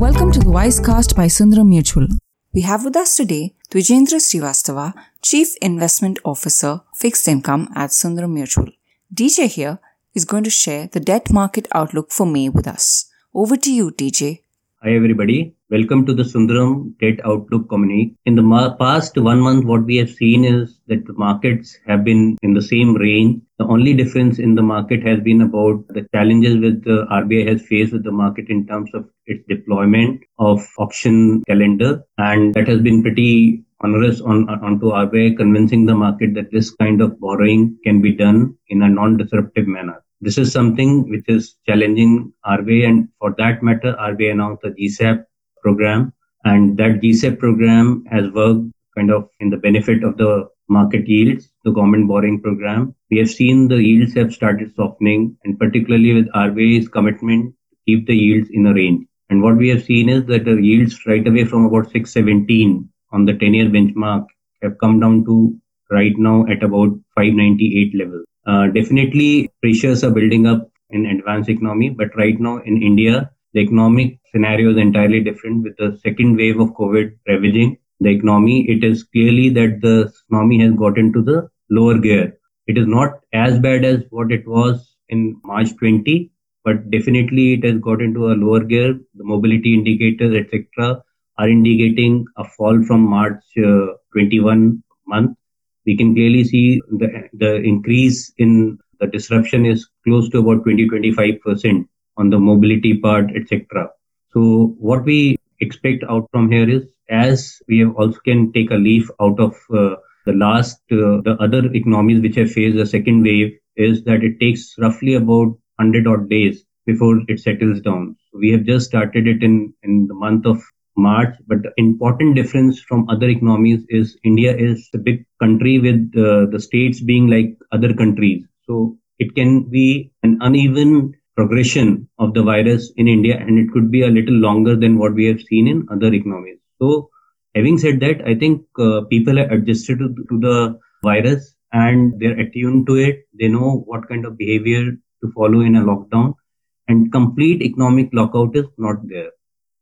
Welcome to the Wisecast by Sundaram Mutual. We have with us today Dwijendra Srivastava, Chief Investment Officer, Fixed Income at Sundaram Mutual. DJ here is going to share the debt market outlook for May with us. Over to you, DJ. Hi, everybody. Welcome to the Sundaram Debt Outlook Community. In the ma- past one month, what we have seen is that the markets have been in the same range. The only difference in the market has been about the challenges with the RBI has faced with the market in terms of its deployment of auction calendar. And that has been pretty onerous on onto RBI, convincing the market that this kind of borrowing can be done in a non-disruptive manner. This is something which is challenging RBI, and for that matter, RBI announced the GSAP program, and that GSAP program has worked kind of in the benefit of the market yields, the government borrowing program. We have seen the yields have started softening, and particularly with RBI's commitment to keep the yields in a range. And what we have seen is that the yields right away from about 617 on the 10 year benchmark have come down to right now at about 598 level. Uh, definitely pressures are building up in advanced economy, but right now in India, the economic scenario is entirely different with the second wave of COVID ravaging the economy. It is clearly that the economy has got into the lower gear. It is not as bad as what it was in March 20, but definitely it has got into a lower gear. The mobility indicators, etc., are indicating a fall from March uh, 21 month. We can clearly see the, the increase in the disruption is close to about 20 25% on the mobility part, etc. So what we expect out from here is as we have also can take a leaf out of uh, the last uh, the other economies which have faced the second wave is that it takes roughly about 100 odd days before it settles down. We have just started it in in the month of March. But the important difference from other economies is India is a big country with uh, the states being like other countries. So it can be an uneven progression of the virus in India and it could be a little longer than what we have seen in other economies. So having said that, I think uh, people are adjusted to, to the virus and they're attuned to it. They know what kind of behavior to follow in a lockdown and complete economic lockout is not there.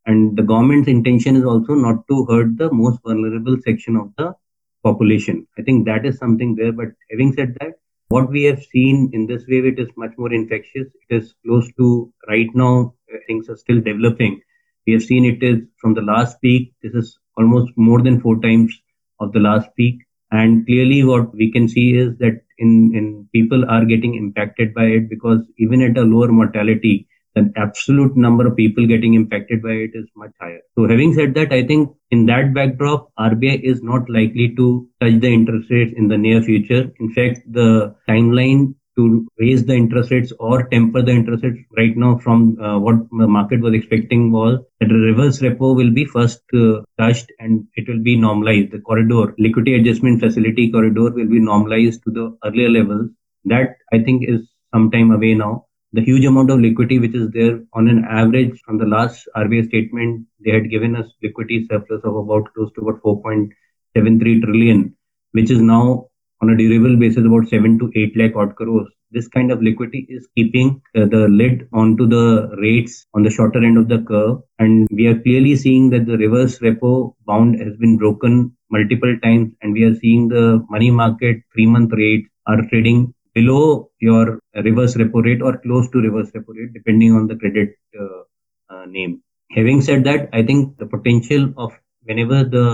And the government's intention is also not to hurt the most vulnerable section of the population. I think that is something there. But having said that, what we have seen in this wave, it is much more infectious. It is close to right now, uh, things are still developing. We have seen it is from the last peak. This is almost more than four times of the last peak. And clearly what we can see is that in, in people are getting impacted by it because even at a lower mortality, the absolute number of people getting impacted by it is much higher. So having said that, I think in that backdrop, RBI is not likely to touch the interest rates in the near future. In fact, the timeline to raise the interest rates or temper the interest rates right now from uh, what the market was expecting was that reverse repo will be first uh, touched and it will be normalized. The corridor, liquidity adjustment facility corridor will be normalized to the earlier levels. That I think is some time away now the huge amount of liquidity which is there on an average from the last RBI statement, they had given us liquidity surplus of about close to about 4.73 trillion, which is now on a durable basis about 7 to 8 lakh odd crores. This kind of liquidity is keeping uh, the lid onto the rates on the shorter end of the curve. And we are clearly seeing that the reverse repo bound has been broken multiple times. And we are seeing the money market three month rates are trading below your reverse repo rate or close to reverse repo rate, depending on the credit uh, uh, name. Having said that, I think the potential of whenever the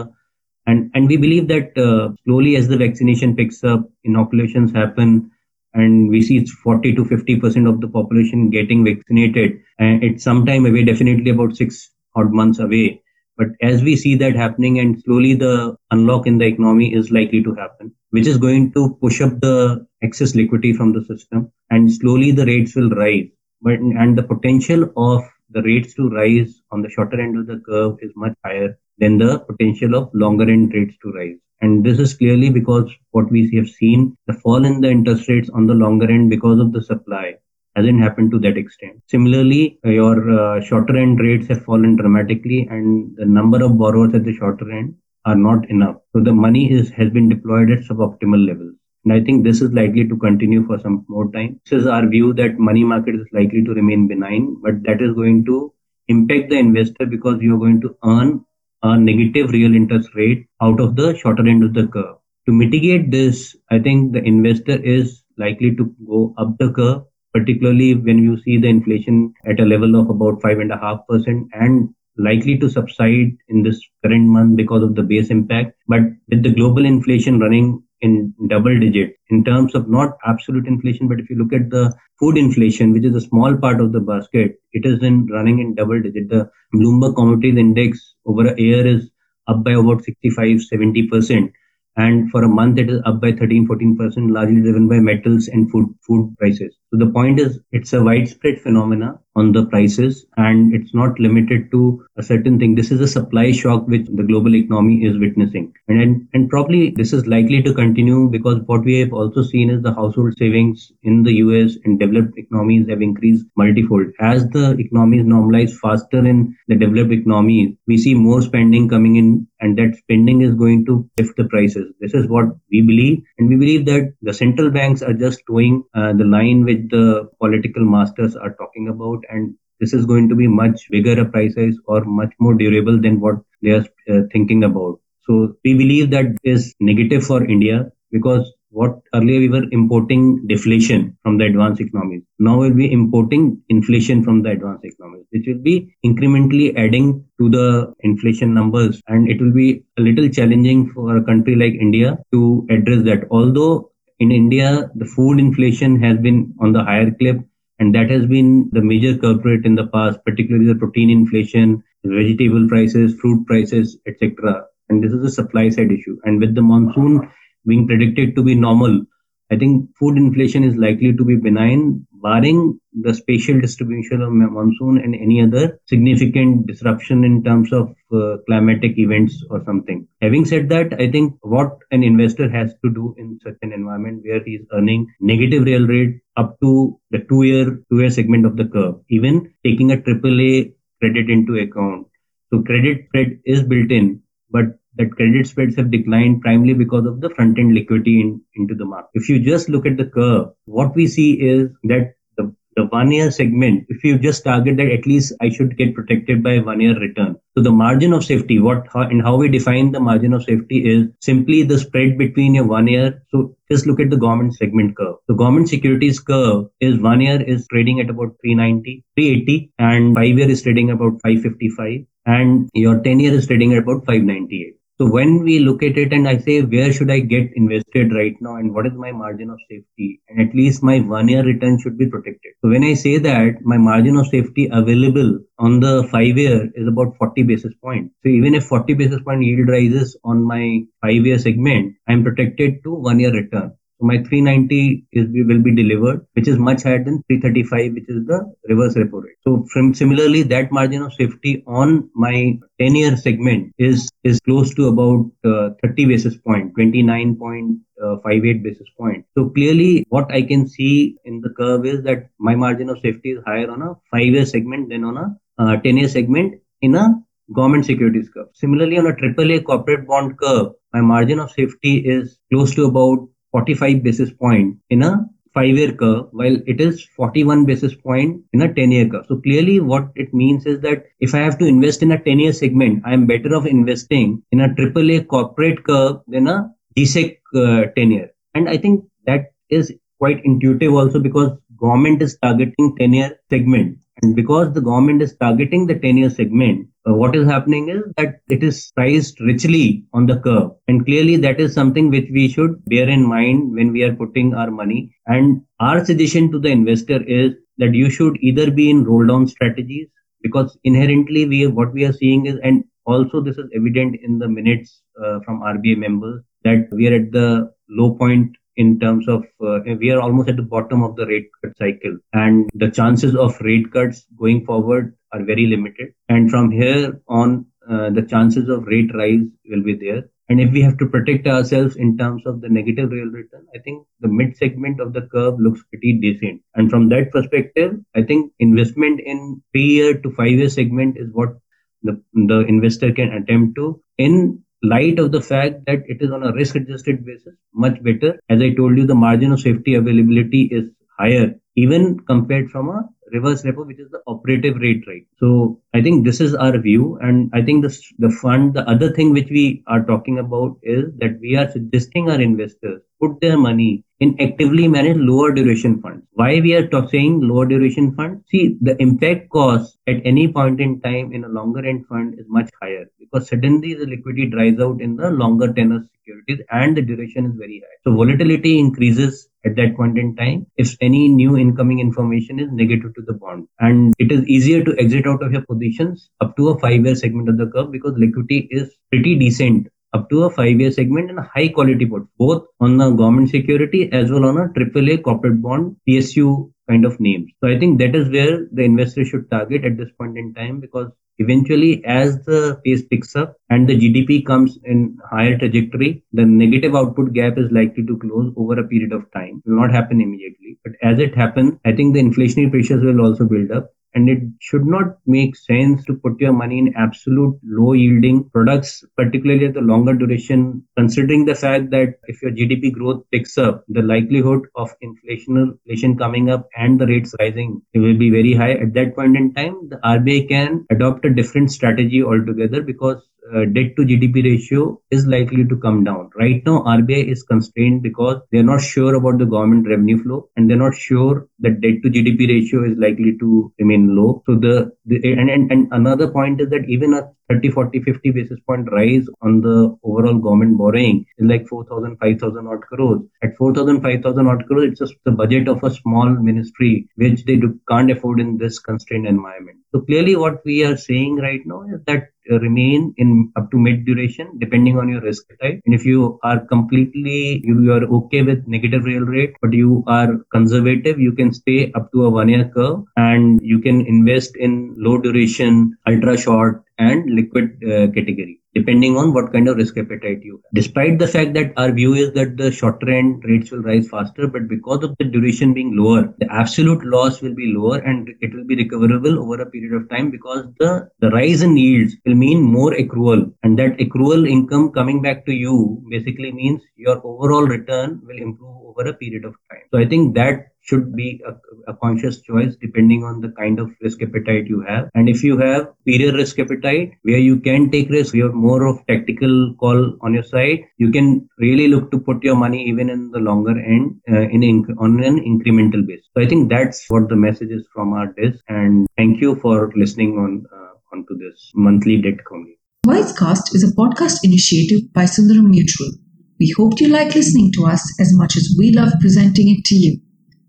and and we believe that uh, slowly as the vaccination picks up, inoculations happen, and we see it's 40 to 50 percent of the population getting vaccinated, and it's sometime away, definitely about six odd months away. But as we see that happening and slowly the unlock in the economy is likely to happen, which is going to push up the excess liquidity from the system and slowly the rates will rise. But, and the potential of the rates to rise on the shorter end of the curve is much higher than the potential of longer end rates to rise. And this is clearly because what we have seen, the fall in the interest rates on the longer end because of the supply hasn't happened to that extent. Similarly, your uh, shorter end rates have fallen dramatically and the number of borrowers at the shorter end are not enough. So the money is has been deployed at suboptimal levels. And I think this is likely to continue for some more time. This is our view that money market is likely to remain benign, but that is going to impact the investor because you're going to earn a negative real interest rate out of the shorter end of the curve. To mitigate this, I think the investor is likely to go up the curve, particularly when you see the inflation at a level of about 5.5% and percent likely to subside in this current month because of the base impact. But with the global inflation running in double digit in terms of not absolute inflation, but if you look at the food inflation, which is a small part of the basket, it is in running in double digit. The Bloomberg Commodities Index over a year is up by about 65, 70 percent and for a month it is up by 13 14% largely driven by metals and food food prices so the point is it's a widespread phenomena on the prices and it's not limited to a certain thing. This is a supply shock which the global economy is witnessing. And and, and probably this is likely to continue because what we have also seen is the household savings in the US and developed economies have increased multifold. As the economies normalize faster in the developed economies we see more spending coming in and that spending is going to lift the prices. This is what we believe, and we believe that the central banks are just doing uh, the line which the political masters are talking about, and this is going to be much bigger a price rise or much more durable than what they are uh, thinking about. So we believe that is negative for India because what earlier we were importing deflation from the advanced economies. Now we'll be importing inflation from the advanced economies, which will be incrementally adding to the inflation numbers. And it will be a little challenging for a country like India to address that. Although in India, the food inflation has been on the higher clip, and that has been the major culprit in the past, particularly the protein inflation, vegetable prices, fruit prices, etc. And this is a supply side issue. And with the monsoon being predicted to be normal, I think food inflation is likely to be benign, barring the spatial distribution of monsoon and any other significant disruption in terms of uh, climatic events or something. Having said that, I think what an investor has to do in such an environment where he is earning negative real rate up to the two-year two-year segment of the curve, even taking a AAA credit into account. So credit spread is built in, but that credit spreads have declined primarily because of the front end liquidity in, into the market. If you just look at the curve, what we see is that the, the one year segment, if you just target that at least I should get protected by one year return. So the margin of safety, what how, and how we define the margin of safety is simply the spread between your one year. So just look at the government segment curve. The government securities curve is one year is trading at about 390, 380 and five year is trading about 555 and your 10 year is trading at about 598. So when we look at it and I say, where should I get invested right now and what is my margin of safety? And at least my one year return should be protected. So when I say that my margin of safety available on the five year is about 40 basis points. So even if 40 basis point yield rises on my five year segment, I'm protected to one year return. My 390 is will be delivered, which is much higher than 335, which is the reverse repo rate. So from similarly, that margin of safety on my 10 year segment is is close to about uh, 30 basis point, 29.58 basis point. So clearly, what I can see in the curve is that my margin of safety is higher on a five year segment than on a uh, 10 year segment in a government securities curve. Similarly, on a AAA corporate bond curve, my margin of safety is close to about 45 basis point in a five year curve, while it is 41 basis point in a 10 year curve. So clearly what it means is that if I have to invest in a 10 year segment, I am better off investing in a AAA corporate curve than a GSEC uh, 10 year. And I think that is quite intuitive also because government is targeting 10 year segment. And because the government is targeting the 10 year segment, uh, what is happening is that it is priced richly on the curve. And clearly that is something which we should bear in mind when we are putting our money. And our suggestion to the investor is that you should either be in roll down strategies because inherently we what we are seeing is and also this is evident in the minutes uh, from RBA members that we are at the low point in terms of uh, we are almost at the bottom of the rate cut cycle. And the chances of rate cuts going forward are very limited. And from here on uh, the chances of rate rise will be there. And if we have to protect ourselves in terms of the negative real return i think the mid segment of the curve looks pretty decent. And from that perspective i think investment in 3 year to 5 year segment is what the, the investor can attempt to. In light of the fact that it is on a risk adjusted basis much better. As i told you the margin of safety availability is higher even compared from a reverse repo, which is the operative rate, right? So I think this is our view. And I think this, the fund, the other thing which we are talking about is that we are suggesting our investors put their money in actively managed lower duration funds. Why we are saying lower duration funds? See, the impact cost at any point in time in a longer end fund is much higher because suddenly the liquidity dries out in the longer tenor securities and the duration is very high. So volatility increases at that point in time if any new incoming information is negative to the bond. And it is easier to exit out of your positions up to a five year segment of the curve because liquidity is pretty decent up to a five-year segment and a high quality port, both on the government security as well on a AAA corporate bond PSU kind of names. So I think that is where the investor should target at this point in time because eventually as the pace picks up and the GDP comes in higher trajectory, the negative output gap is likely to close over a period of time. It will not happen immediately. But as it happens, I think the inflationary pressures will also build up and it should not make sense to put your money in absolute low yielding products, particularly at the longer duration, considering the fact that if your GDP growth picks up, the likelihood of inflation, inflation coming up and the rates rising will be very high. At that point in time, the RBI can adopt a different strategy altogether because uh, debt to GDP ratio is likely to come down. Right now, RBI is constrained because they're not sure about the government revenue flow and they're not sure that debt to GDP ratio is likely to remain low. So the, the and, and, and another point is that even a 30, 40, 50 basis point rise on the overall government borrowing is like 4,000, 5,000 odd crores. At 4,000, 5,000 odd crores, it's just the budget of a small ministry, which they do, can't afford in this constrained environment. So clearly what we are saying right now is that remain in up to mid duration depending on your risk type. And if you are completely you, you are okay with negative real rate but you are conservative you can stay up to a one year curve and you can invest in low duration ultra short and liquid uh, category depending on what kind of risk appetite you have. Despite the fact that our view is that the shorter end rates will rise faster, but because of the duration being lower, the absolute loss will be lower and it will be recoverable over a period of time because the, the rise in yields will mean more accrual and that accrual income coming back to you basically means your overall return will improve over a period of time. So I think that should be a, a, conscious choice depending on the kind of risk appetite you have. And if you have superior risk appetite where you can take risk, you have more of tactical call on your side, you can really look to put your money even in the longer end uh, in inc- on an incremental basis. So I think that's what the message is from our desk. And thank you for listening on uh, onto this monthly debt community. Wisecast is a podcast initiative by Sundaram Mutual. We hope you like listening to us as much as we love presenting it to you.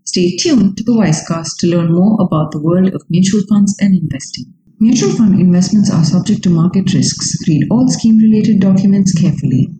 Stay tuned to the Wisecast to learn more about the world of mutual funds and investing. Mutual fund investments are subject to market risks. Read all scheme related documents carefully.